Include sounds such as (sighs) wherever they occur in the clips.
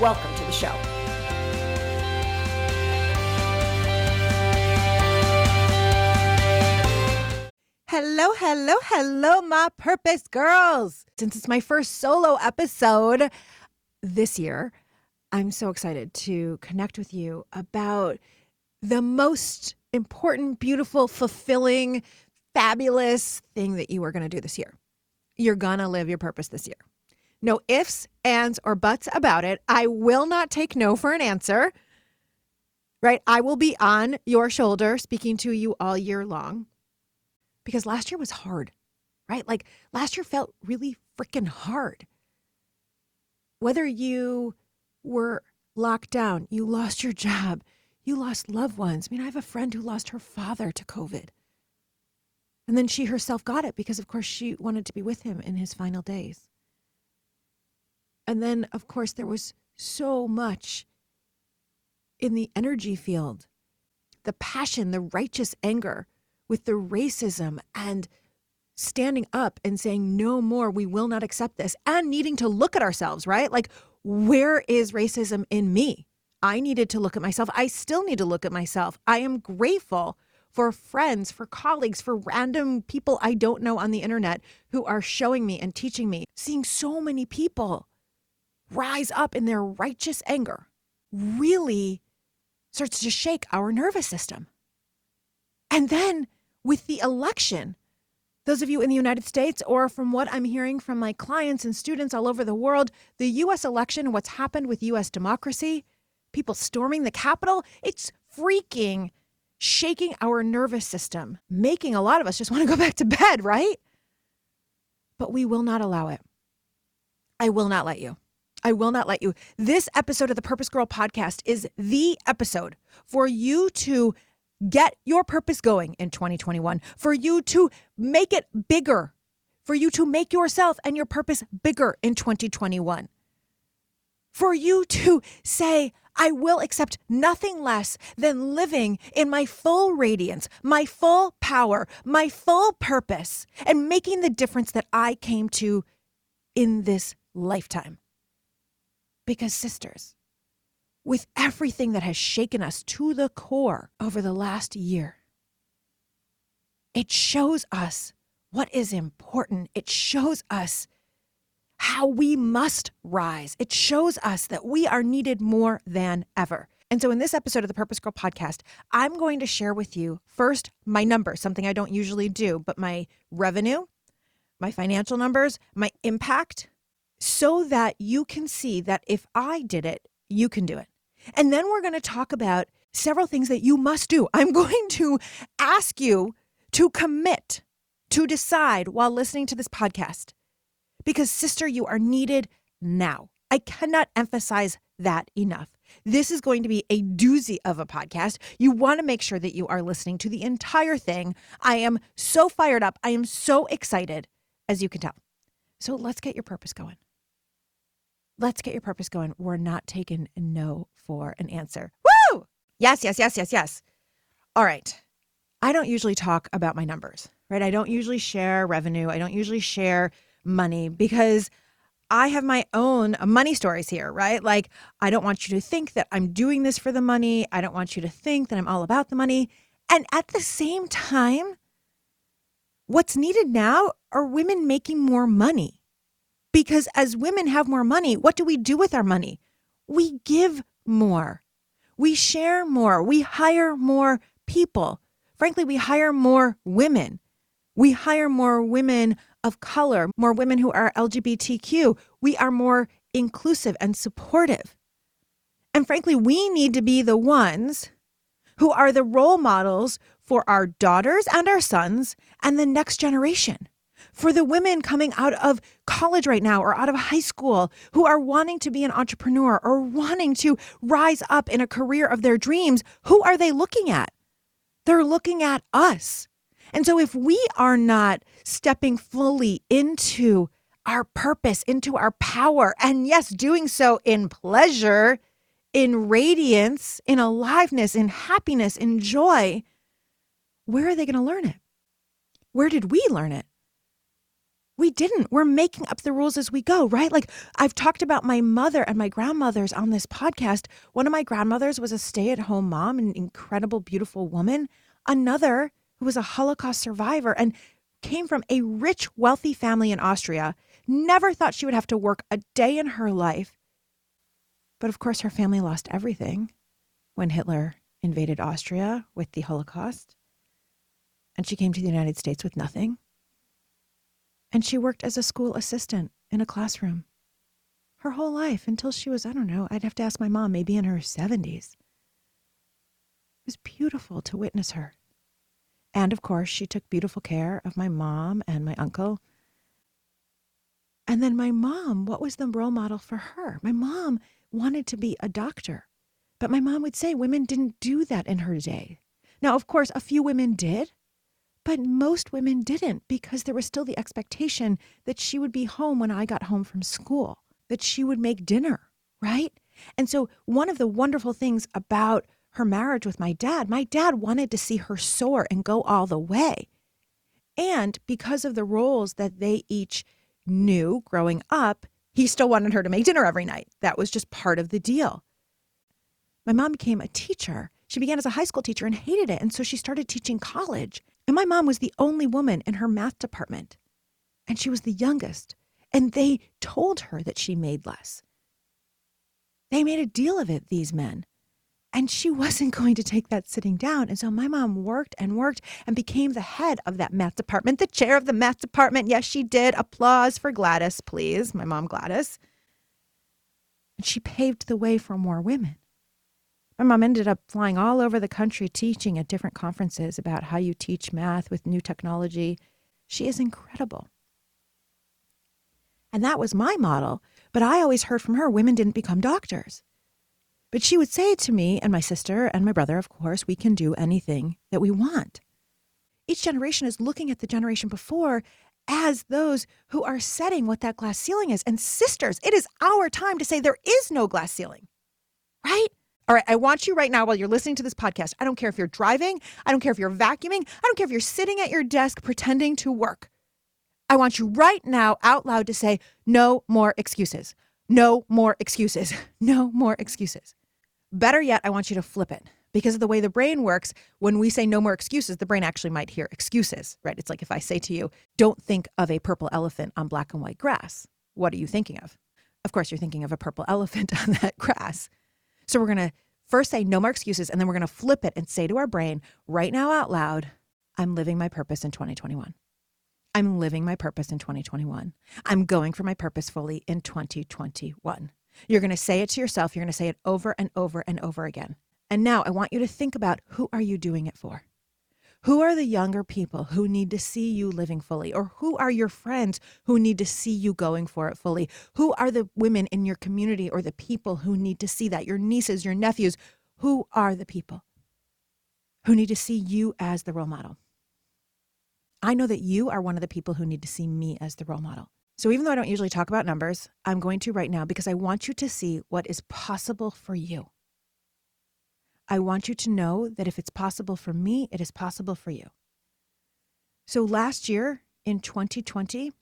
Welcome to the show. Hello, hello, hello, my purpose girls. Since it's my first solo episode this year, I'm so excited to connect with you about the most important, beautiful, fulfilling, fabulous thing that you are going to do this year. You're going to live your purpose this year. No ifs, ands, or buts about it. I will not take no for an answer. Right? I will be on your shoulder speaking to you all year long because last year was hard, right? Like last year felt really freaking hard. Whether you were locked down, you lost your job, you lost loved ones. I mean, I have a friend who lost her father to COVID. And then she herself got it because, of course, she wanted to be with him in his final days. And then, of course, there was so much in the energy field the passion, the righteous anger with the racism and standing up and saying, no more, we will not accept this, and needing to look at ourselves, right? Like, where is racism in me? I needed to look at myself. I still need to look at myself. I am grateful for friends, for colleagues, for random people I don't know on the internet who are showing me and teaching me, seeing so many people rise up in their righteous anger really starts to shake our nervous system. And then with the election, those of you in the United States, or from what I'm hearing from my clients and students all over the world, the US election, what's happened with US democracy, people storming the Capitol, it's freaking shaking our nervous system, making a lot of us just want to go back to bed, right? But we will not allow it. I will not let you. I will not let you. This episode of the Purpose Girl podcast is the episode for you to get your purpose going in 2021, for you to make it bigger, for you to make yourself and your purpose bigger in 2021, for you to say, I will accept nothing less than living in my full radiance, my full power, my full purpose, and making the difference that I came to in this lifetime. Because, sisters, with everything that has shaken us to the core over the last year, it shows us what is important. It shows us how we must rise. It shows us that we are needed more than ever. And so, in this episode of the Purpose Girl podcast, I'm going to share with you first my numbers, something I don't usually do, but my revenue, my financial numbers, my impact, so that you can see that if I did it, you can do it. And then we're going to talk about several things that you must do. (laughs) I'm going to ask you to commit, to decide while listening to this podcast. Because, sister, you are needed now. I cannot emphasize that enough. This is going to be a doozy of a podcast. You want to make sure that you are listening to the entire thing. I am so fired up. I am so excited, as you can tell. So let's get your purpose going let's get your purpose going. We're not taking no for an answer. Woo! Yes, yes, yes, yes, yes. All right. I don't usually talk about my numbers, right? I don't usually share revenue. I don't usually share money because I have my own money stories here, right? Like, I don't want you to think that I'm doing this for the money. I don't want you to think that I'm all about the money. And at the same time, what's needed now are women making more money. Because as women have more money, what do we do with our money? We give more. We share more. We hire more people. Frankly, we hire more women. We hire more women of color, more women who are LGBTQ. We are more inclusive and supportive. And frankly, we need to be the ones who are the role models for our daughters and our sons and the next generation. For the women coming out of college right now or out of high school who are wanting to be an entrepreneur or wanting to rise up in a career of their dreams, who are they looking at? They're looking at us. And so if we are not stepping fully into our purpose, into our power, and yes, doing so in pleasure, in radiance, in aliveness, in happiness, in joy, where are they going to learn it? Where did we learn it? We didn't. We're making up the rules as we go, right? Like I've talked about my mother and my grandmothers on this podcast. One of my grandmothers was a stay at home mom, an incredible, beautiful woman. Another who was a Holocaust survivor and came from a rich, wealthy family in Austria, never thought she would have to work a day in her life. But of course, her family lost everything when Hitler invaded Austria with the Holocaust. And she came to the United States with nothing. And she worked as a school assistant in a classroom her whole life until she was, I don't know, I'd have to ask my mom, maybe in her 70s. It was beautiful to witness her. And of course, she took beautiful care of my mom and my uncle. And then my mom, what was the role model for her? My mom wanted to be a doctor, but my mom would say women didn't do that in her day. Now, of course, a few women did, but most women didn't because there was still the expectation that she would be home when I got home from school, that she would make dinner, right? And so, one of the wonderful things about her marriage with my dad, my dad wanted to see her soar and go all the way. And because of the roles that they each knew growing up, he still wanted her to make dinner every night. That was just part of the deal. My mom became a teacher. She began as a high school teacher and hated it. And so she started teaching college. And my mom was the only woman in her math department. And she was the youngest. And they told her that she made less. They made a deal of it, these men. And she (laughs) wasn't going to take that sitting down. And so my mom worked and worked and became the head of that math department, the chair of the math department. Yes, she did. Applause for Gladys, please. My mom, Gladys. And she paved the way for more women. My mom ended up flying all over the country teaching at different conferences about how you teach math with new technology. She is incredible. And that was my model. But I always heard from her women didn't become doctors. But she would say to me and my sister and my brother, of course, we can do anything that we want. Each generation is looking at the generation before as those who are setting what that glass ceiling is. And sisters, it is our time to say there is no glass ceiling, right? All right, I want you right now while you're listening to this podcast. I don't care if you're driving, I don't care if you're vacuuming, I don't care if you're sitting at your desk pretending to work. I want you right now out loud to say, no more excuses. No more excuses. (laughs) No more excuses. Better yet, I want you to flip it because of the way the brain works. When we say no more excuses, the brain actually might hear excuses, right? It's like if I say to you, don't think of a purple elephant on black and white grass. What are you thinking of? Of course, you're thinking of a purple (laughs) elephant on that grass. So we're going to first say no more excuses, and then we're going to flip it and say to our brain right now out loud, I'm living my purpose in 2021. I'm living my purpose in 2021. I'm going for my purpose fully in 2021. You're going to say it to yourself. You're going to say it over and over and over again. And now I want you to think about who are you doing it for? Who are the younger people who need to see you living fully? Or who are your friends who need to see you going for it fully? Who are the women in your community or the people who need to see that? Your nieces, your nephews. Who are the people who need to see you as the role model? I know that you are one of the people who need to see me as the role model. So even though I don't usually talk about numbers, I'm going to right now because I want you to see what is possible for you. I want you to know that if it's possible for me, it is possible for you. So last year in 2020,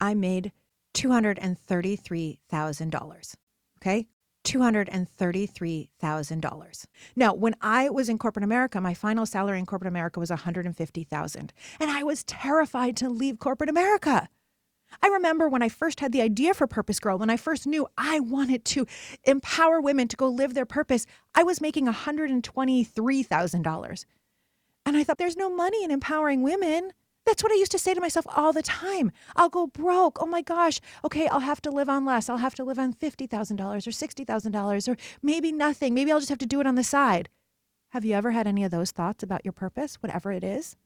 I made $233,000. Okay. $233,000. Now, when I was in corporate America, my final salary in corporate America was 150,000. and I was terrified to leave corporate America. I remember when I first had the idea for Purpose Girl, when I first knew I wanted to empower women to go live their purpose, I was making $123,000. And I thought, there's no money in empowering women. That's what I used to say to myself all the time. I'll go broke. Oh my gosh. Okay, I'll have to live on less. I'll have to live on $50,000 or $60,000 or maybe nothing. Maybe I'll just have to do it on the side. Have you ever had any of those thoughts about your purpose, whatever it is?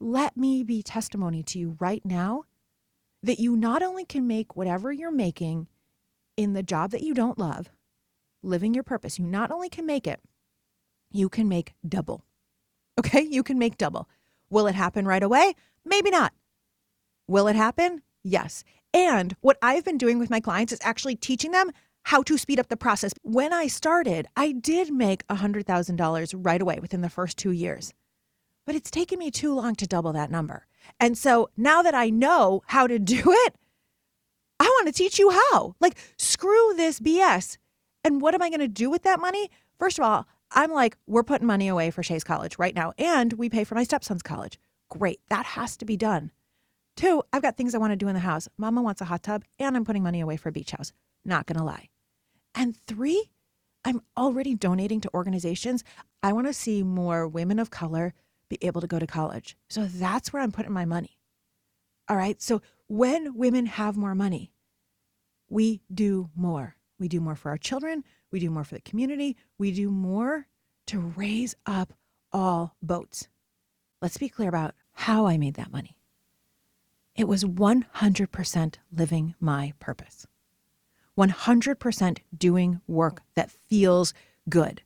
let me be testimony to you right now that you not only can make whatever you're making in the job that you don't love, living your purpose, you not only can make it, you can make double. Okay? You can make double. Will it happen right away? Maybe not. Will it happen? Yes. And what I've been doing with my clients is actually teaching them how to speed up the process. When I started, I did make $100,000 right away within the first two years, but it's taken me too long to double that number. And so now that I know how to do it, I want to teach you how. Like, screw this BS. And what am I going to do with that money? First of all, I'm like, we're putting money away for Shay's college right now, and we pay for my stepson's college. Great. That has to be done. Two, I've got things I want to do in the house. Mama wants a hot tub, and I'm putting money away for a beach house. Not going to lie. And three, I'm already donating to organizations. I want to see more women of color be able to go to college. So that's where I'm putting my money. All right. So when women have more money, we do more. We do more for our children. We do more for the community. We do more to raise up all boats. Let's be clear about how I made that money. It was 100% living my purpose, 100% doing work that feels good.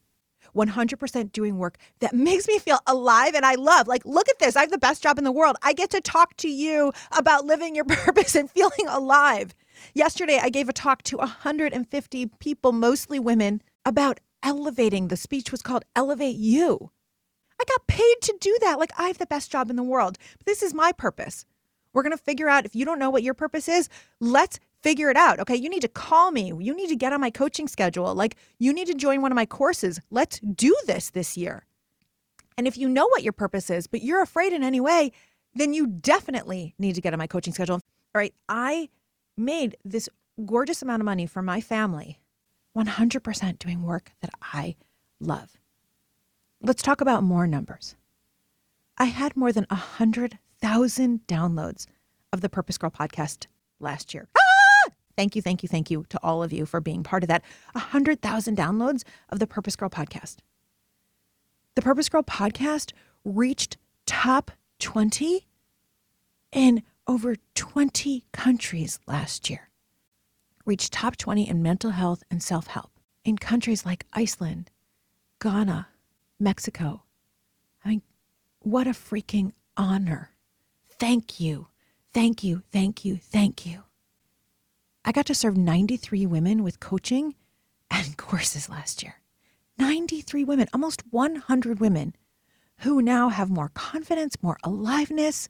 100% doing work that makes me feel alive and I love. Like, look at this. I have the best job in the world. I get to talk to you about living your (laughs) purpose and feeling alive. Yesterday, I gave a talk to 150 people, mostly women, about elevating. The speech was called Elevate You. I got paid to do that. Like, I have the best job in the world. This is my purpose. We're going to figure out if you don't know what your purpose is, let's figure it out. Okay. You need to call me. You need to get on my coaching schedule. Like, you need to join one of my courses. Let's do this this year. And if you know what your purpose is, but you're afraid in any way, then you definitely need to get on my coaching schedule. All right. I made this gorgeous amount of money for my family 100% doing work that I love. Let's talk about more numbers. I had more than 100,000 downloads of the Purpose Girl podcast last year. Ah! Thank you, thank you, thank you to all of you for being part of that. 100,000 downloads of the Purpose Girl podcast. The Purpose Girl podcast reached top 20 in over 20 countries last year. Reached top 20 in mental health and self help in countries like Iceland, Ghana, Mexico. I mean, what a freaking honor. Thank you. Thank you. Thank you. Thank you. I got to serve 93 women with coaching and (laughs) courses last year. 93 women, almost 100 women who now have more confidence, more aliveness,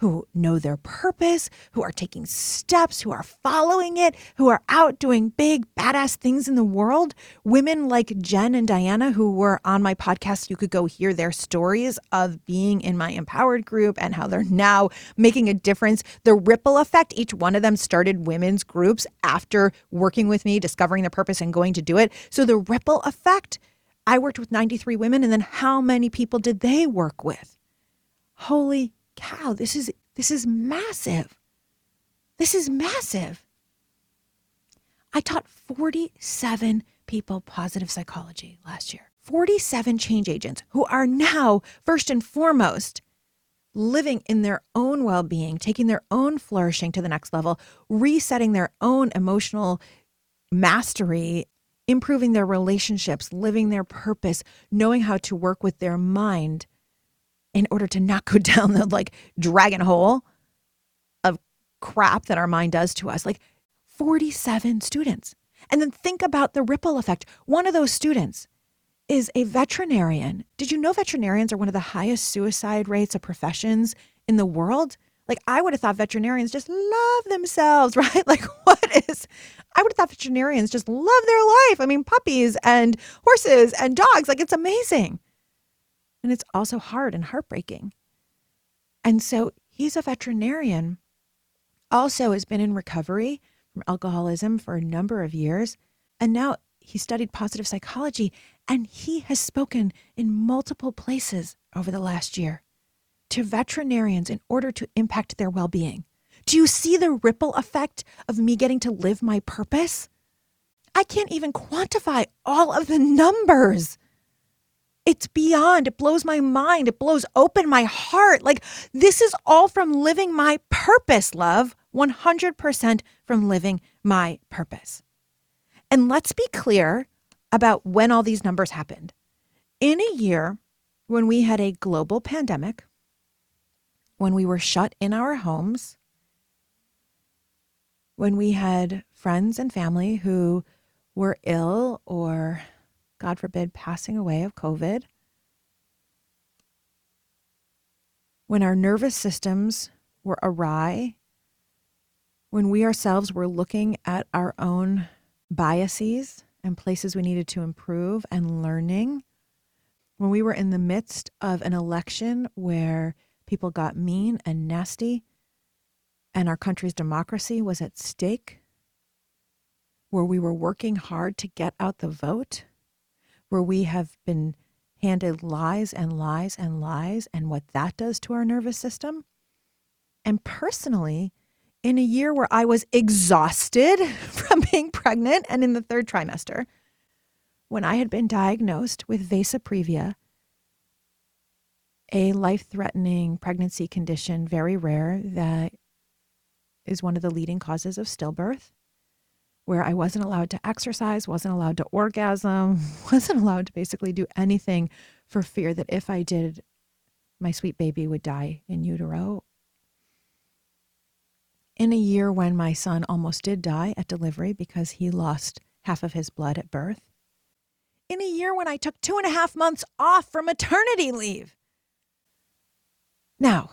who know their purpose, who are taking steps, who are following it, who are out doing big, badass things in the world. Women like Jen and Diana, who were on my podcast, you could go hear their stories of being in my empowered group and how they're now making a difference. The ripple effect, each one of them started women's groups after working with me, discovering their purpose, and going to do it. So the ripple effect, I worked with 93 women, and then how many people did they work with? Holy cow, this is this is massive. This is massive. I taught 47 people positive psychology last year. 47 change agents who are now first and foremost living in their own well-being, taking their own flourishing to the next level, resetting their own emotional mastery, improving their relationships, living their purpose, knowing how to work with their mind in order to not go (laughs) down the like dragon hole of crap that our mind does to us. Like 47 students. And then think about the ripple effect. One of those students is a veterinarian. Did you know veterinarians are one of the highest suicide rates of professions in the world? Like, I would have thought veterinarians just love themselves, (laughs) right? Like, what is, I would have thought veterinarians just love their life. I mean, puppies and horses and dogs, like, it's amazing. And it's also hard and heartbreaking. And so he's a veterinarian, also has been in recovery from alcoholism for a number of years. And now he studied positive psychology and he has spoken in multiple places over the last year to veterinarians in order to impact their well being. Do you see the ripple effect of me getting to live my purpose? I can't even quantify all of the numbers It's beyond, it blows my mind, it blows open my heart. Like, this is all from living my purpose, love. 100% from living my purpose. And let's be clear about when all these numbers happened. In a year when we had a global pandemic, when we were shut in our homes, when we had friends and family who were ill or, God forbid, passing away of COVID, when our nervous systems were awry, when we ourselves were looking at our own biases and places we needed to improve and learning, when we were in the midst of an election where people got mean and nasty and our country's democracy was at stake, where we were working hard to get out the vote, where we have been handed lies and lies and lies and what that does to our nervous system. And personally, in a year where I was exhausted (laughs) from being pregnant and in the third trimester, when I had been diagnosed with vasa previa, a life threatening pregnancy condition, very rare, that is one of the leading causes of stillbirth, where I wasn't allowed to exercise, wasn't allowed to orgasm, (laughs) wasn't allowed to basically do anything for fear that if I did, my sweet baby would die in utero in a year when my son almost did die at delivery because he lost half of his blood at birth, in a year when I took two and a half months off for maternity leave. Now,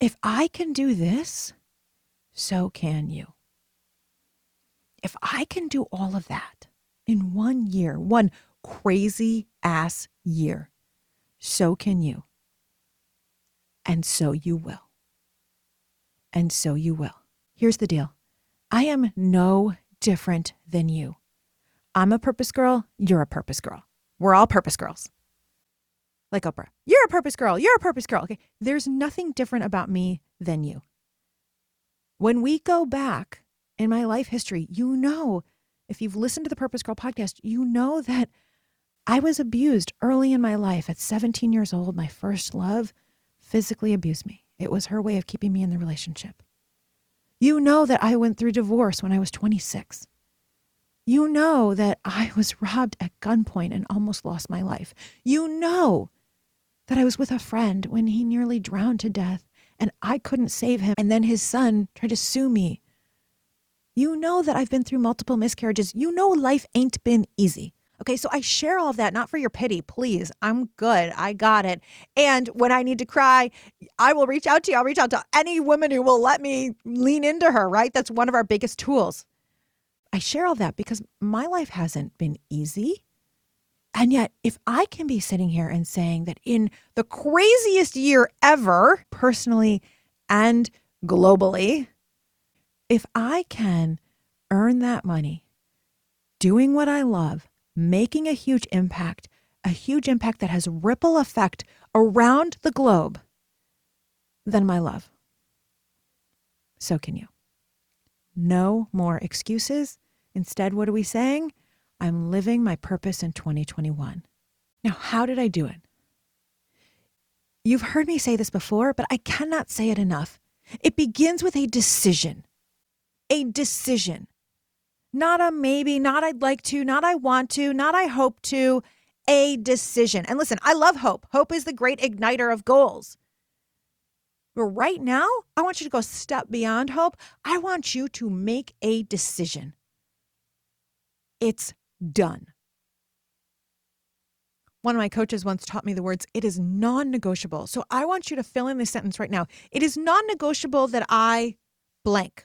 if I can do this, so can you. If I can do all of that in one year, one crazy ass year, so can you. And so you will and so you will. Here's the deal I am no different than you. I'm a purpose girl, you're a purpose girl. We're all purpose girls. Like Oprah, you're a purpose girl, you're a purpose girl. Okay, there's nothing different about me than you. When we go back in my life history, you know, if you've listened to the Purpose Girl podcast, you know that I was abused early in my life at 17 years old. My first love physically abused me. It was her way of keeping me in the relationship. You know that I went through divorce when I was 26. You know that I was robbed at gunpoint and almost lost my life. You know that I was with a friend when he nearly drowned to death and I couldn't save him. And then his son tried to sue me. You know that I've been through multiple miscarriages. You know life ain't been easy. Okay, so I share all of that, not for your pity, please. I'm good. I got it. And when I need to cry, I will reach out to you. I'll reach out to any woman who will let me lean into her, right? That's one of our biggest tools. I share all that because my life hasn't been easy. And yet, if I can be sitting here and saying that in the craziest year ever, personally and globally, if I can earn that money doing what I love, making a huge impact, a huge impact that has ripple effect around the globe, then my love. So can you. No more excuses. Instead, what are we saying? I'm living my purpose in 2021. Now, how did I do it? You've heard me say this before, but I cannot say it enough. It begins with a decision. A decision. Not a maybe, not I'd like to, not I want to, not I hope to, a decision. And listen, I love hope. Hope is the great igniter of goals. But right now, I want you to go step beyond hope. I want you to make a decision. It's done. One of my coaches once taught me the words, it is non negotiable. So I want you to fill in this sentence right now. It is non negotiable that I blank.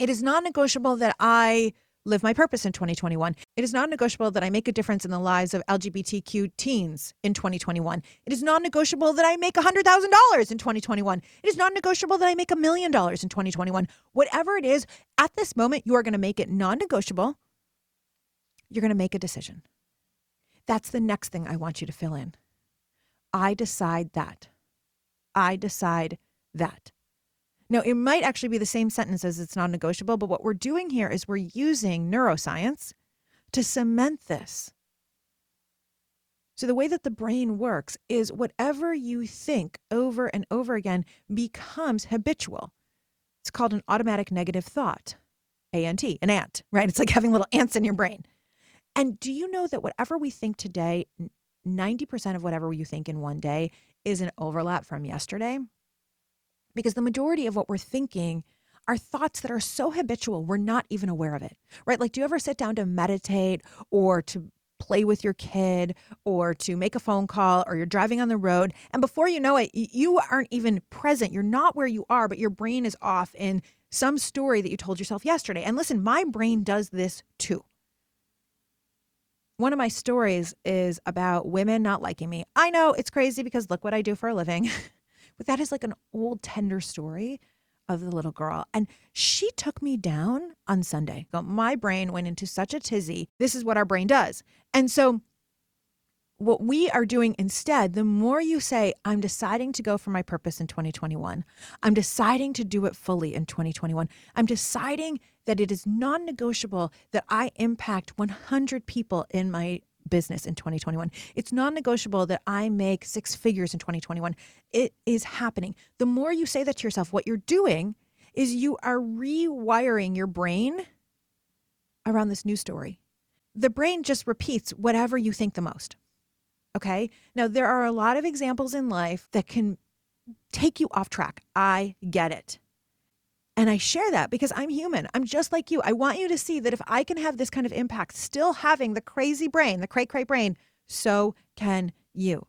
It is non negotiable that I live my purpose in 2021. It is non negotiable that I make a difference in the lives of LGBTQ teens in 2021. It is non negotiable that I make $100,000 in 2021. It is non negotiable that I make a million dollars in 2021. Whatever it is, at this moment, you are going to make it non negotiable. You're going to make a decision. That's the next thing I want you to fill in. I decide that. I decide that. Now, it might actually be the same sentence as it's non negotiable, but what we're doing here is we're using neuroscience to cement this. So, the way that the brain works is whatever you think over and over again becomes habitual. It's called an automatic negative thought, ANT, an ant, right? It's like having little ants in your brain. And do you know that whatever we think today, 90% of whatever you think in one day is an overlap from yesterday? Because the majority of what we're thinking are thoughts that are so habitual, we're not even aware of it, right? Like, do you ever sit down to meditate or to play with your kid or to make a phone call or you're driving on the road and before you know it you aren't even present. You're not where you are but your brain is off in some story that you told yourself yesterday. And listen my brain does this too. One of my stories is about women not liking me. I know it's crazy because look what i do for a living (laughs) but that is like an old tender story of the little girl. And she took me down on Sunday. My brain went into such a tizzy. This is what our brain does. And so, what we are doing instead, the more you say, I'm deciding to go for my purpose in 2021, I'm deciding to do it fully in 2021, I'm deciding that it is non negotiable that I impact 100 people in my business in 2021. It's non negotiable that I make six figures in 2021. It is happening. The more you say that to yourself, what you're doing is you are rewiring your brain around this new story. The brain just repeats whatever you think the most. Okay. Now, there are a lot of examples in life that can take you off track. I get it. And I share that because I'm human. I'm just like you. I want you to see that if I can have this kind of impact, still having the crazy brain, the cray cray brain, so can you.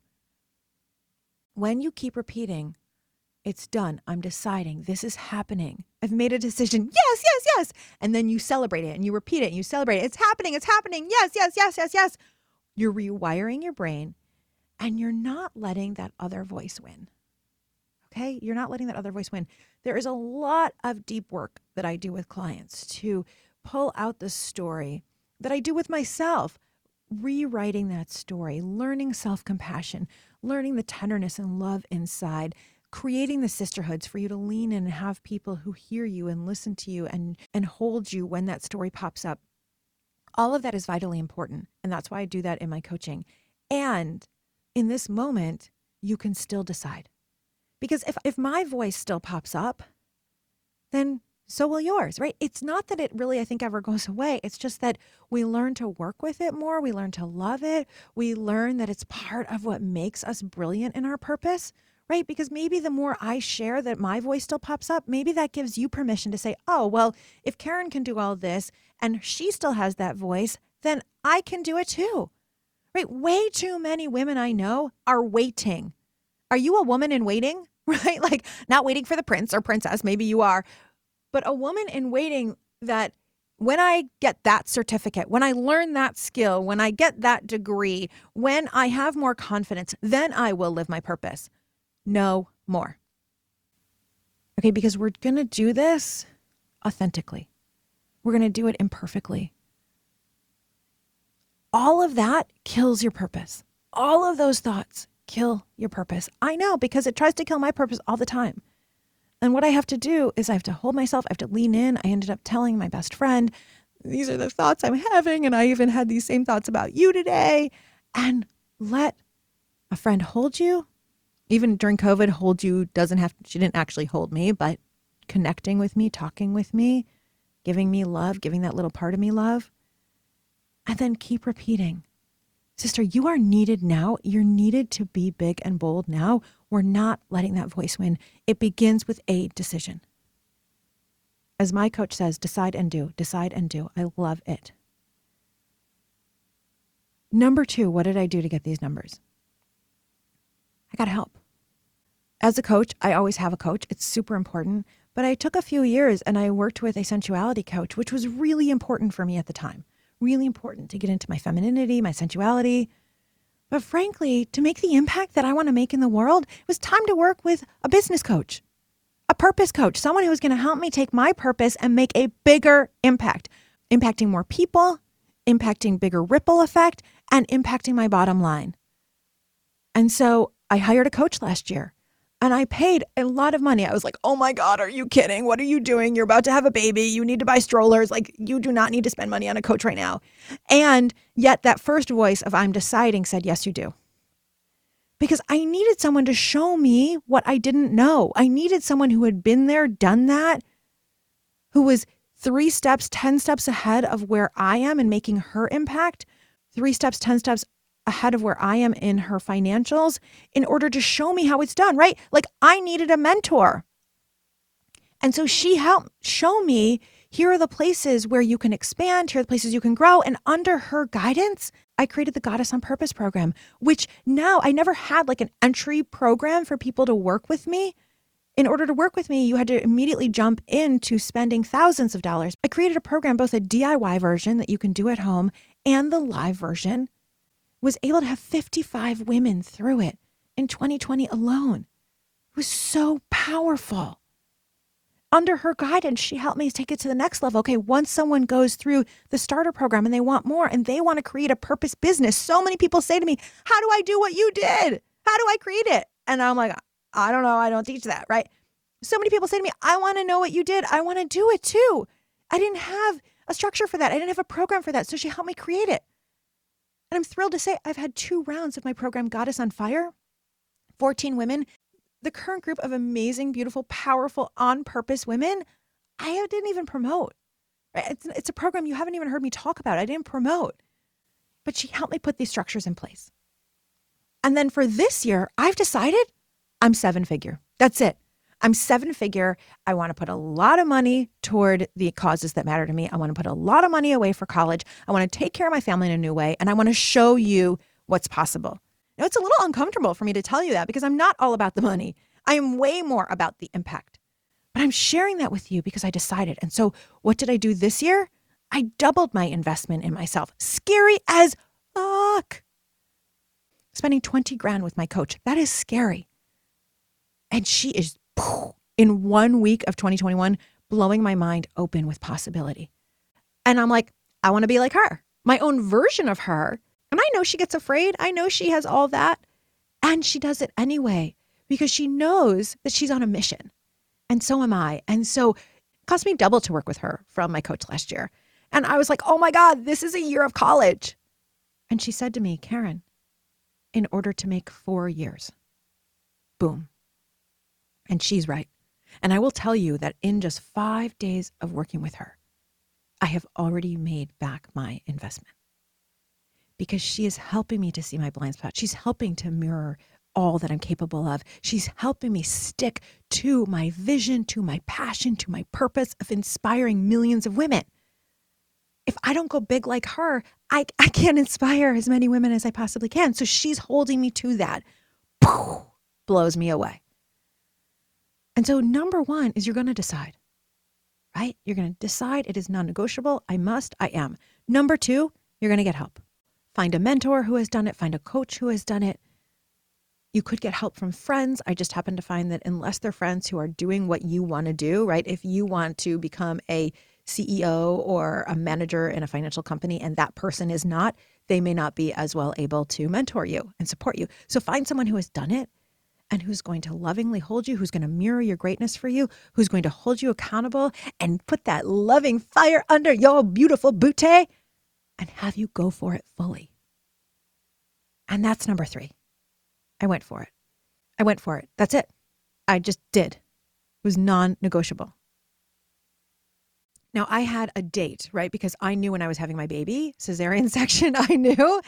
When you keep repeating, it's done. I'm deciding. This is happening. I've made a decision. (laughs) Yes, yes, yes. And then you celebrate it and you repeat it and you celebrate it. It's happening. It's happening. Yes, yes, yes, yes, yes. You're rewiring your brain and you're not letting that other voice win. Okay. You're not letting that other voice win. There is a lot of deep work that I do with clients to pull out the story that I do with myself, rewriting that story, learning self compassion, learning the tenderness and love inside, creating the sisterhoods for you to lean in and have people who hear you and listen to you and, and hold you when that story pops up. All of that is vitally important. And that's why I do that in my coaching. And in this moment, you can still decide. Because if, if my voice still pops up, then so will yours, right? It's not that it really, I think, ever goes away. It's just that we learn to work with it more. We learn to love it. We learn that it's part of what makes us brilliant in our purpose, right? Because maybe the more I share that my voice still pops up, maybe that gives you permission to say, oh, well, if Karen can do all this and she still has that voice, then I can do it too, right? Way too many women I know are waiting. Are you a woman in waiting? (laughs) right? Like not waiting for the prince or princess, maybe you are, but a woman in waiting that when I get that certificate, when I learn that skill, when I get that degree, when I have more confidence, then I will live my purpose. No more. Okay, because we're going to do this authentically, we're going to do it imperfectly. All of that kills your purpose. All of those thoughts kill your purpose. I know because it tries to kill my purpose all the time. And what I have to do is I have to hold myself, I have to lean in. I ended up telling my best friend, these are the thoughts I'm having. And I even had these same thoughts about you today. And let a friend hold you. Even during COVID, hold you doesn't have, she didn't actually hold me, but connecting with me, talking with me, giving me love, giving that little part of me love. And then keep repeating Sister, you are needed now. You're needed to be big and bold now. We're not letting that voice win. It begins with a decision. As my coach says, decide and do, decide and do. I love it. Number two, what did I do to get these numbers? I got help. As a coach, I always have a coach. It's super important. But I took a few years and I worked with a sensuality coach, which was really important for me at the time really important to get into my femininity, my sensuality. But frankly, to make the impact that I want to make in the world, it was time to work with a business coach, a purpose coach, someone who was going to help me take my purpose and make a bigger impact, impacting more people, impacting bigger ripple effect, and impacting my bottom line. And so I hired a coach last year and I paid a lot of money. I was like, oh my God, are you kidding? What are you doing? You're about to have a baby. You need to buy strollers. Like, you do not need to spend money on a coach right now. And yet, that first voice of I'm deciding said, yes, you do. because I needed someone to show me what I didn't know. I needed someone who had been there, done that, who was three steps, 10 steps ahead of where I am in making her impact, three steps, 10 steps ahead of where I am in her financials in order to show me how it's done, right? Like I needed a mentor. And so she helped show me here are the places where you can expand, here are the places you can grow. And under her guidance, I created the Goddess on Purpose program, which now I never had like an entry program for people to work with me. In order to work with me, you had to immediately jump into spending thousands of dollars. I created a program, both a DIY version that you can do at home and the live version, was able to have 55 women through it in 2020 alone. It was so powerful under her guidance, she helped me take it to the next level. Okay, once someone goes through the starter program and they want more and they want to create a purpose business, so many people say to me, How do I do what you did? How do I create it? And I'm like, I don't know. I don't teach that, right? So many people say to me, I want to know what you did. I want to do it too. I didn't have a structure for that. I didn't have a program for that. So she helped me create it. And I'm thrilled to say I've had two rounds of my program, Goddess on Fire. 14 women the current group of amazing, beautiful, powerful, on purpose women, I didn't even promote. It's, it's a program you haven't even heard me talk about. I didn't promote, but she helped me put these structures in place. And then for this year, I've decided I'm seven figure. That's it. I'm seven figure. I want to put a lot of money toward the causes that matter to me. I want to put a lot of money away for college. I want to take care of my family in a new way. And I want to show you what's possible. Now, it's a little uncomfortable for me to tell you that because I'm not all about the money. I am way more about the impact. But I'm sharing that with you because I decided. And so, what did I do this year? I doubled my investment in myself. Scary as fuck. Spending 20 grand with my coach. That is scary. And she is, in one week of 2021, blowing my mind open with possibility. And I'm like, I want to be like her, my own version of her and I know she gets afraid. I know she has all that. And she does it anyway because she knows that she's on a mission. And so am I. And so it cost me double to work with her from my coach last year. And I was like, oh my God, this is a year of college. And she said to me, Karen, in order to make four years, boom. And she's right. And I will tell you that in just five days of working with her, I have already made back my investment because she is helping me to see my blind spot. She's helping to mirror all that I'm capable of. She's helping me stick to my vision, to my passion, to my purpose of inspiring millions of women. If I don't go big like her, I, I can't inspire as many women as I possibly can. So she's holding me to that. blows me away. And so, number one is you're going to decide, right? You're going to decide it is non negotiable. I must, I am. Number two, you're going to get help. Find a mentor who has done it, find a coach who has done it. You could get help from friends. I just happen to find that unless they're friends who are doing what you want to do, right? If you want to become a CEO or a manager in a financial company and that person is not, they may not be as well able to mentor you and support you. So find someone who has done it and who's going to lovingly hold you, who's going to mirror your greatness for you, who's going to hold you accountable and put that loving fire under your beautiful booty and have you go for it fully. And that's number three. I went for it. I went for it. That's it. I just did. It was non negotiable. Now, I had a date, right? Because I knew when I was having my baby, cesarean (laughs) section, I knew.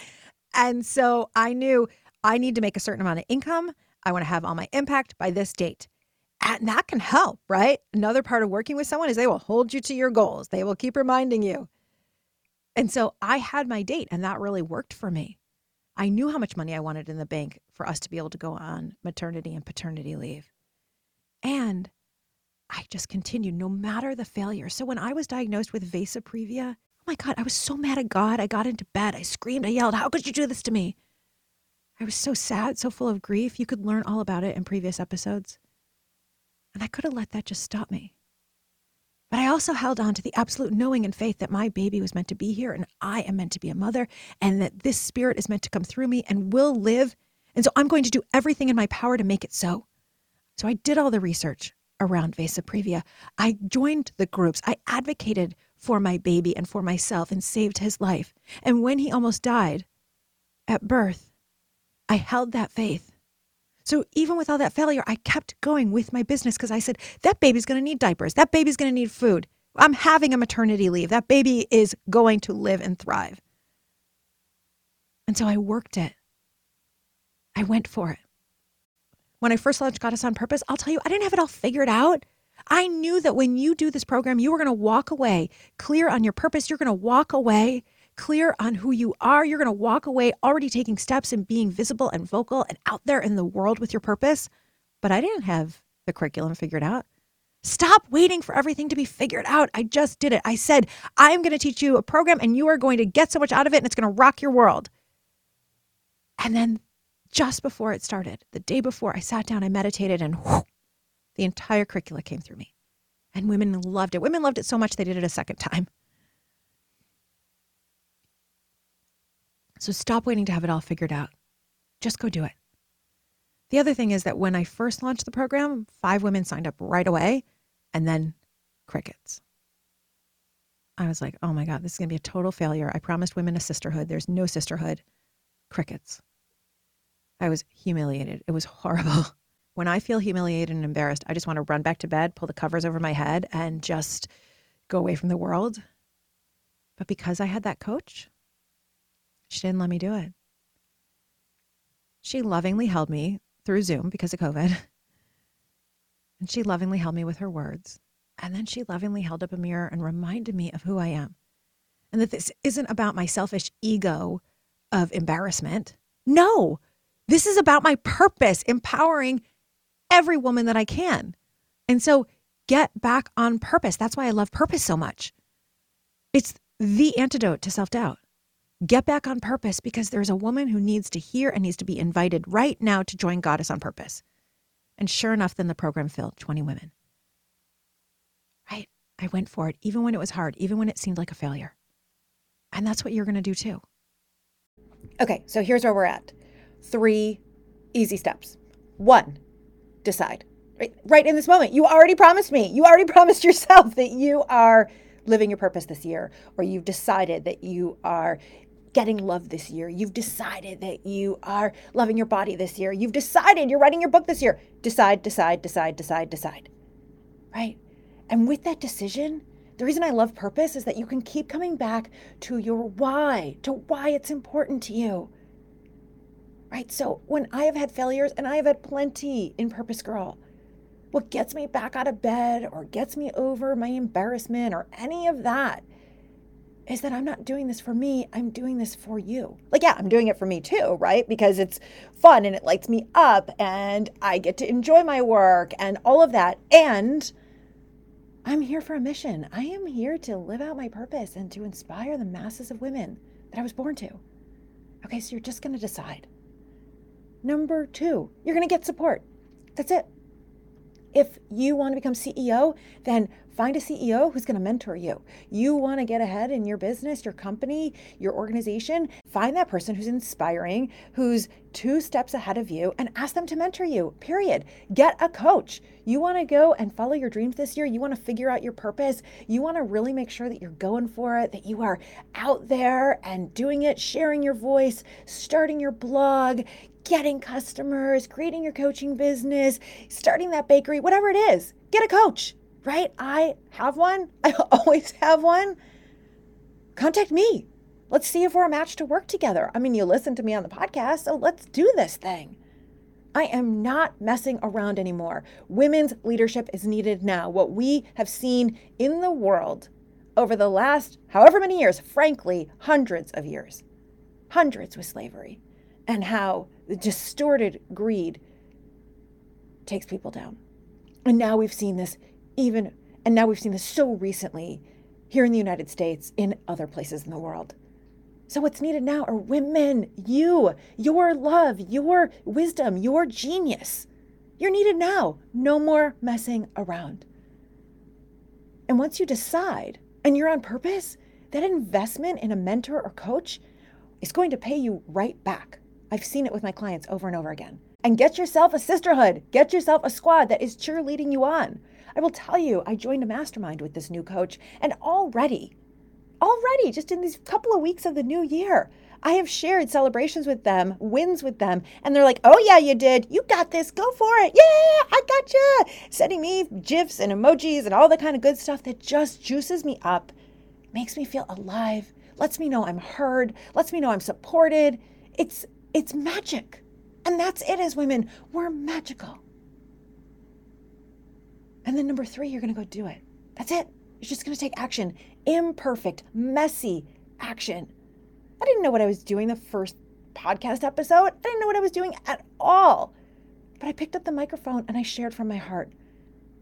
And so I knew I need to make a certain amount of income. I want to have all my impact by this date. And that can help, right? Another part of working with someone is they will hold you to your goals, they will keep reminding you. And so I had my date, and that really worked for me. I knew how much money I wanted in the bank for us to be able to go on maternity and paternity leave. And I just continued no matter the failure. So when I was diagnosed with vasa previa, oh my God, I was so mad at God. I got into bed. I screamed. I yelled, How could you do this to me? I was so sad, so full of grief. You could learn all about it in previous episodes. And I could have let that just stop me. But I also held on to the absolute knowing and faith that my baby was meant to be here and I am meant to be a mother and that this spirit is meant to come through me and will live. And so I'm going to do everything in my power to make it so. So I did all the research around Vasa Previa. I joined the groups. I advocated for my baby and for myself and saved his life. And when he almost died at birth, I held that faith So even with all that failure, I kept going with my business because I said, that baby's going to need diapers. That baby's going to need food. I'm having a maternity leave. That baby is going to live and thrive. And so I worked it. I went for it. When I first launched Goddess on Purpose, I'll tell you, I didn't have it all figured out. I knew that when you do this program, you were going to walk away clear on your purpose. You're going to walk away clear on who you are. You're going to walk away already taking steps and being visible and vocal and out there in the world with your purpose. But I didn't have the curriculum figured out. Stop waiting for everything to be figured out. I just did it. I said, I'm going to teach you a program and you are going to get so much out of it and it's going to rock your world. And then just before it started, the day before, I sat down, I meditated, and the entire curricula came through me. And women loved it. Women loved it so much they did it a second time. So stop waiting to have it all figured out. Just go do it. The other thing is that when I first launched the program, five women signed up right away and then crickets. I was like, oh my God, this is going to be a total failure. I promised women a sisterhood. There's no sisterhood. Crickets. I was humiliated. It was (laughs) horrible. When I feel humiliated and embarrassed, I just want to run back to bed, pull the covers over my head, and just go away from the world. But because I had that coach, she didn't let me do it. She lovingly held me through Zoom because of COVID. (laughs) And she lovingly held me with her words. And then she lovingly held up a mirror and reminded me of who I am. And that this isn't about my selfish ego of embarrassment. No, this is about my purpose, empowering every woman that I can. And so get back on purpose. That's why I love purpose so much. It's the antidote to self doubt. Get back on purpose because there's a woman who needs to hear and needs to be invited right now to join Goddess on Purpose. And sure enough, then the program filled 20 women. Right? I went for it, even when it was hard, even when it seemed like a failure. And that's what you're going to do too. Okay, so here's where we're at three easy steps. One, decide. Right, right in this moment. You already promised me. You already (laughs) promised yourself that you are living your purpose this year, or you've decided that you are getting love this year. You've decided that you are loving your body this year. You've decided you're writing your book this year. Decide, decide, decide, decide, decide. Right? And with that decision, the reason I love purpose is that you can keep coming back to your why, to why it's important to you right? So when I have had failures, and I have had plenty in Purpose Girl, what gets me back out of bed or gets me over my embarrassment or any of that is that I'm not doing this for me. I'm doing this for you. Like, yeah, I'm doing it for me too, right? Because it's fun and it lights me up and I get to enjoy my work and all of that. And I'm here for a mission. I am here to live out my purpose and to inspire the masses of women that I was born to. Okay, so you're just to decide. Number two, you're to get support. That's it. If you want to become CEO, then find a CEO who's going to mentor you. You want to get ahead in your business, your company, your organization, find that person who's inspiring, who's two steps ahead of you, and ask them to mentor you, period. Get a coach. You want to go and follow your dreams this year. You want to figure out your purpose. You want to really make sure that you're going for it, that you are out there and doing it, sharing your voice, starting your blog, getting customers, creating your coaching business, starting that bakery, whatever it is, get a coach, right? I have one. (laughs) I always have one. Contact me. Let's see if we're a match to work together. I mean, you listen to me on the podcast, so let's do this thing. I am not messing around anymore. Women's leadership is needed now. What we have seen in the world over the last however many years, frankly, hundreds of years, hundreds with slavery, and how the distorted greed takes people down. And now we've seen this even, and now we've seen this so recently here in the United States, in other places in the world. So, what's needed now are women, you, your love, your wisdom, your genius. You're needed now. No more messing around. And once you decide and you're on purpose, that investment in a mentor or coach is going to pay you right back. I've seen it with my clients over and over again. And get yourself a sisterhood, get yourself a squad that is cheerleading you on. I will tell you, I joined a mastermind with this new coach, and already, already, just in these couple of weeks of the new year, I have shared celebrations with them, wins with them, and they're like, oh, yeah, you did. You got this. Go for it. Yeah, I got you. Sending me GIFs and emojis and all the kind of good stuff that just juices me up, makes me feel alive, lets me know I'm heard, lets me know I'm supported. It's, it's magic. And that's it as women. We're magical. And then number three, you're going to go do it. That's it. You're just going to take action. Imperfect, messy action. I didn't know what I was doing the first podcast episode. I didn't know what I was doing at all. But I picked up the microphone and I shared from my heart.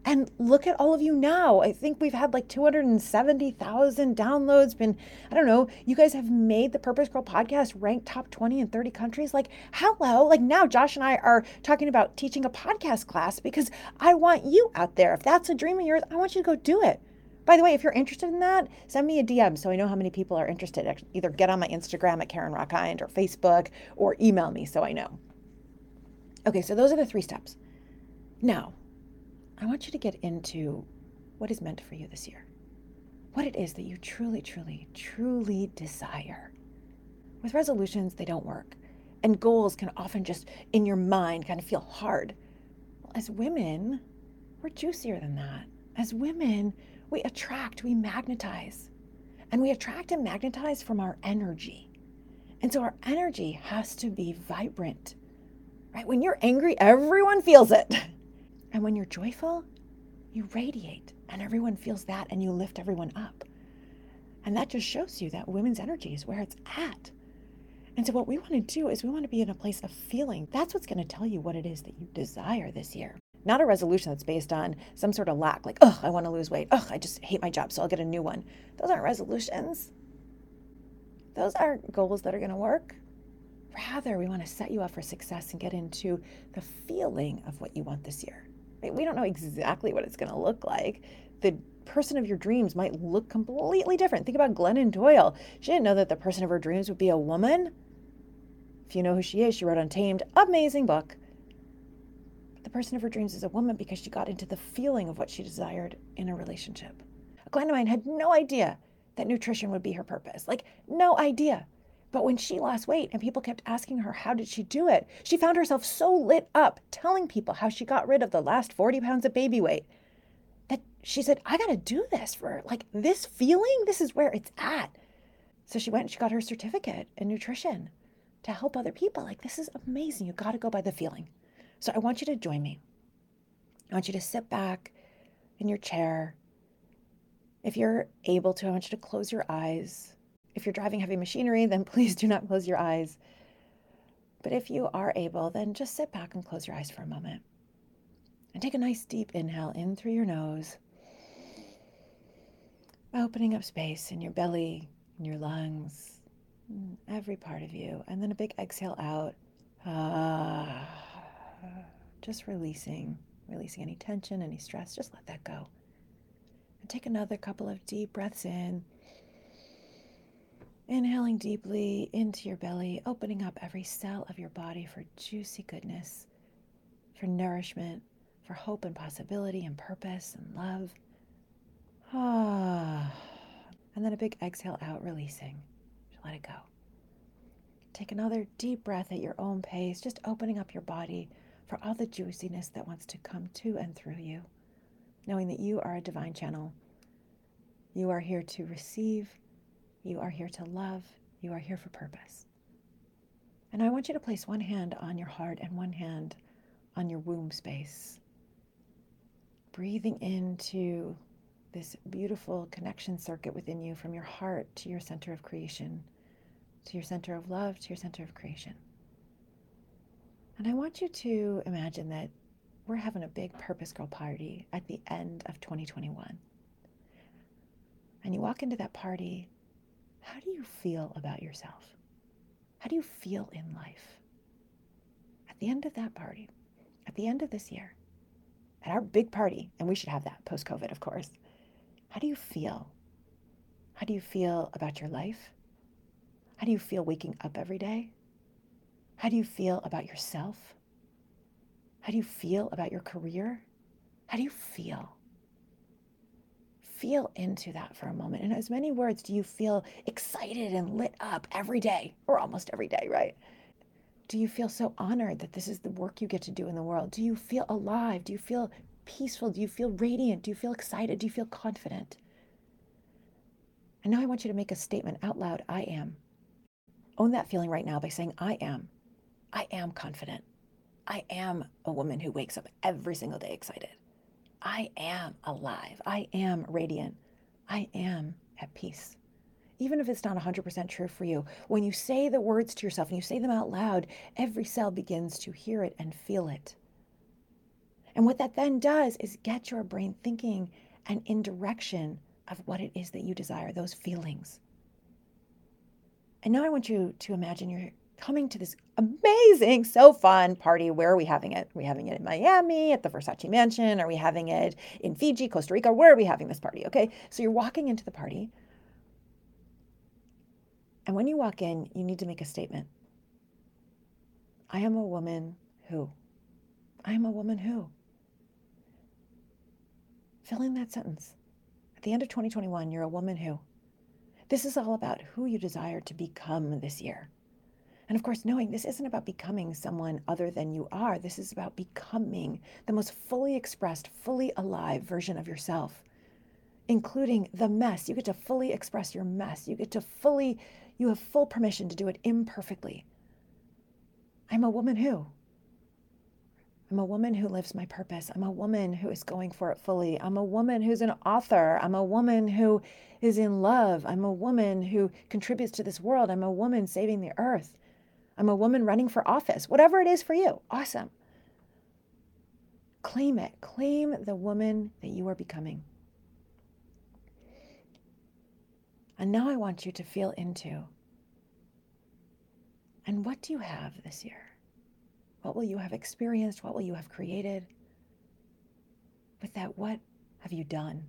And look at all of you now. I think we've had like 270,000 downloads. Been, I don't know, you guys have made the Purpose Girl podcast rank top 20 in 30 countries. Like, hello. Like, now Josh and I are talking about teaching a podcast class because I want you out there. If that's a dream of yours, I want you to go do it. By the way, if you're interested in that, send me a DM so I know how many people are interested. Either get on my Instagram at Karen Rockhind or Facebook or email me so I know. Okay, so those are the three steps. Now, I want you to get into what is meant for you this year. What it is that you truly, truly, truly desire. With resolutions, they don't work. And goals can often just in your mind kind of feel hard. Well, as women, we're juicier than that. As women, we attract, we magnetize. And we attract and magnetize from our energy. And so our energy has to be vibrant. Right? When you're angry, everyone feels it. (laughs) And when you're joyful, you radiate and everyone feels that and you lift everyone up. And that just shows you that women's energy is where it's at. And so, what we want to do is we want to be in a place of feeling. That's what's going to tell you what it is that you desire this year not a resolution that's based on some sort of lack, like, oh, I want to lose weight. Oh, I just hate my job, so I'll get a new one. Those aren't resolutions. Those aren't goals that are going to work. Rather, we want to set you up for success and get into the feeling of what you want this year. Right? We don't know exactly what it's going to look like. The person of your dreams might look completely different. Think about Glennon Doyle. She didn't know that the person of her dreams would be a woman. If you know who she is, she wrote Untamed, amazing book the person of her dreams is a woman because she got into the feeling of what she desired in a relationship. Glendamine had no idea that nutrition would be her purpose. Like, no idea. But when she lost weight and people kept asking her, how did she do it? She found herself so lit up telling people how she got rid of the last 40 pounds of baby weight that she said, I got to do this for like this feeling. This is where it's at. So she went and she got her certificate in nutrition to help other people. Like, this is amazing. You got to go by the feeling. So I want you to join me. I want you to sit back in your chair. If you're able to, I want you to close your eyes. If you're driving heavy machinery, then (laughs) please do not close your eyes. But if you are able, then just sit back and close your eyes for a moment. And take a nice deep inhale in through your nose, opening up space in your belly, in your lungs, every part of you. And then a big exhale out. Ah (sighs) just releasing, releasing any tension, any stress. Just let that go. And take another couple of deep breaths in. Inhaling deeply into your belly, opening up every cell of your body for juicy goodness, for nourishment, for hope and possibility and purpose and love. Ah. (sighs) And then a big exhale out, releasing. Just let it go. Take another deep breath at your own pace, just opening up your body for all the juiciness that wants to come to and through you, knowing that you are a divine channel. You are here to receive, you are here to love, you are here for purpose. And I want you to place one hand on your heart and one hand on your womb space. Breathing into this beautiful connection circuit within you from your heart to your center of creation, to your center of love, to your center of creation. And I want you to imagine that we're having a big Purpose Girl party at the end of 2021. And you walk into that party, how do you feel about yourself? How do you feel in life? At the end of that party, at the end of this year, at our big party, and we should have that post COVID, of course, how do you feel? How do you feel about your life? How do you feel waking up every day? How do you feel about yourself? How do you feel about your career? How do you feel? Feel into that for a moment. In as many words, do you feel excited and lit up every day, or almost every day, right? Do you feel so honored that this is the work you get to do in the world? Do you feel alive? Do you feel peaceful? Do you feel radiant? Do you feel excited? Do you feel confident? And now I want you to make a statement out loud I am. Own that feeling right now by saying, I am. I am confident. I am a woman who wakes up every single day excited. I am alive. I am radiant. I am at peace. Even if it's not 100% true for you, when you say the words to yourself and you say them out loud, every cell begins to hear it and feel it. And what that then does is get your brain thinking and in direction of what it is that you desire, those feelings. And now I want you to imagine you're coming to this amazing, so fun party. Where are we having it? Are we having it in Miami at the Versace Mansion? Are we having it in Fiji, Costa Rica? Where are we having this party? Okay. So you're walking into the party. And when you walk in, you need to make a statement. I am a woman who. I am a woman who. Fill in that sentence. At the end of 2021, you're a woman who. This is all about who you desire to become this year. And of course, knowing this isn't about becoming someone other than you are, this is about becoming the most fully expressed, fully alive version of yourself, including the mess. You get to fully express your mess. You get to fully, you have full permission to do it imperfectly. I'm a woman who. I'm a woman who lives my purpose. I'm a woman who is going for it fully. I'm a woman who's an author. I'm a woman who is in love. I'm a woman who contributes to this world. I'm a woman saving the earth. I'm a woman running for office. Whatever it is for you, awesome. Claim it. Claim the woman that you are becoming. And now I want you to feel into and what do you have this year? What will you have experienced? What will you have created? With that, what have you done?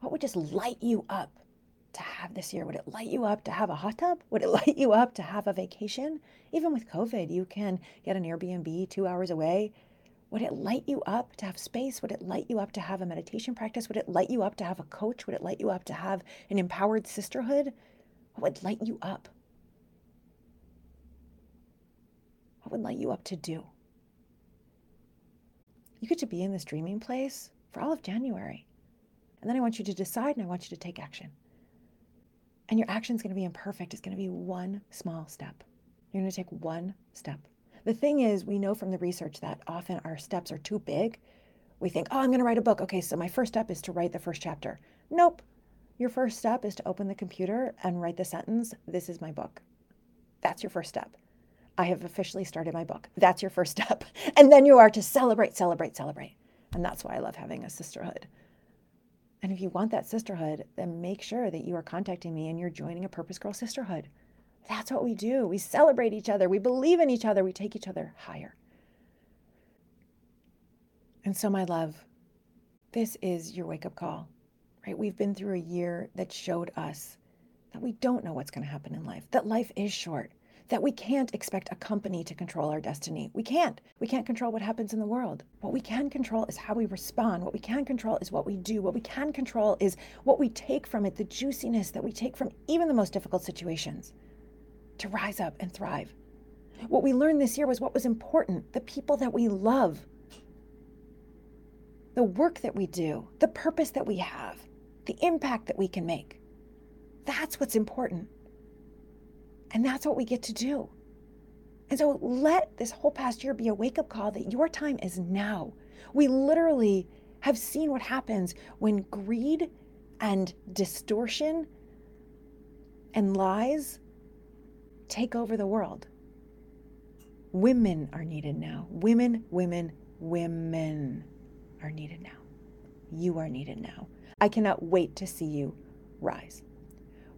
What would just light you up to have this year? Would it light you up to have a hot tub? Would it (laughs) light you up to have a vacation? Even with COVID, you can get an Airbnb two hours away. Would it light you up to have space? Would it light you up to have a meditation practice? Would it light you up to have a coach? Would it light you up to have an empowered sisterhood? What would light you up? What would light you up to do? You get to be in this dreaming place for all of January. And then I want you to decide and I want you to take action. And your action is going to be imperfect. It's going to be one small step. You're going to take one step. The thing is, we know from the research that often our steps are too big. We think, oh, I'm going to write a book. Okay, so my first step is to write the first chapter. Nope. Your first step is to open the computer and write the sentence, This is my book. That's your first step. I have officially started my book. That's your first (laughs) step. And then you are to celebrate, celebrate, celebrate. And that's why I love having a sisterhood. And if you want that sisterhood, then make sure that you are contacting me and you're joining a Purpose Girl Sisterhood. That's what we do. We celebrate each other, we believe in each other, we take each other higher. And so, my love, this is your wake up call, right? We've been through a year that showed us that we don't know what's going to happen in life, that life is short, that we can't expect a company to control our destiny. We can't. We can't control what happens in the world. What we can control is how we respond. What we can control is what we do. What we can control is what we take from it, the juiciness that we take from even the most difficult situations to rise up and thrive. What we learned this year was what was important the people that we love, the work that we do, the purpose that we have, the impact that we can make. That's what's important. And that's what we get to do. And so let this whole past year be a wake up call that your time is now. We literally have seen what happens when greed and distortion and lies take over the world. Women are needed now. Women, women, women are needed now. You are needed now. I cannot wait to see you rise.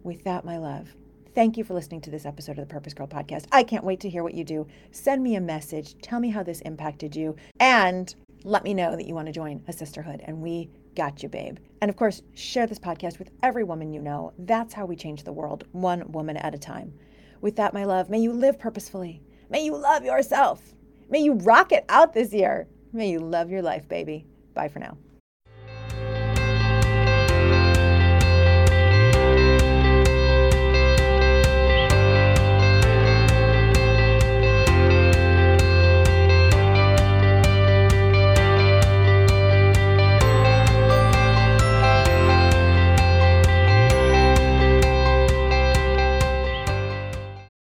With that, my love, Thank you for listening to this episode of the Purpose Girl podcast. I can't wait to hear what you do. Send me a message. Tell me how this impacted you. And let me know that you want to join a sisterhood. And we got you, babe. And of course, share this podcast with every woman you know. That's how we change the world, one woman at a time. With that, my love, may you live purposefully. May you love yourself. May you rock it out this year. May you love your life, baby. Bye for now.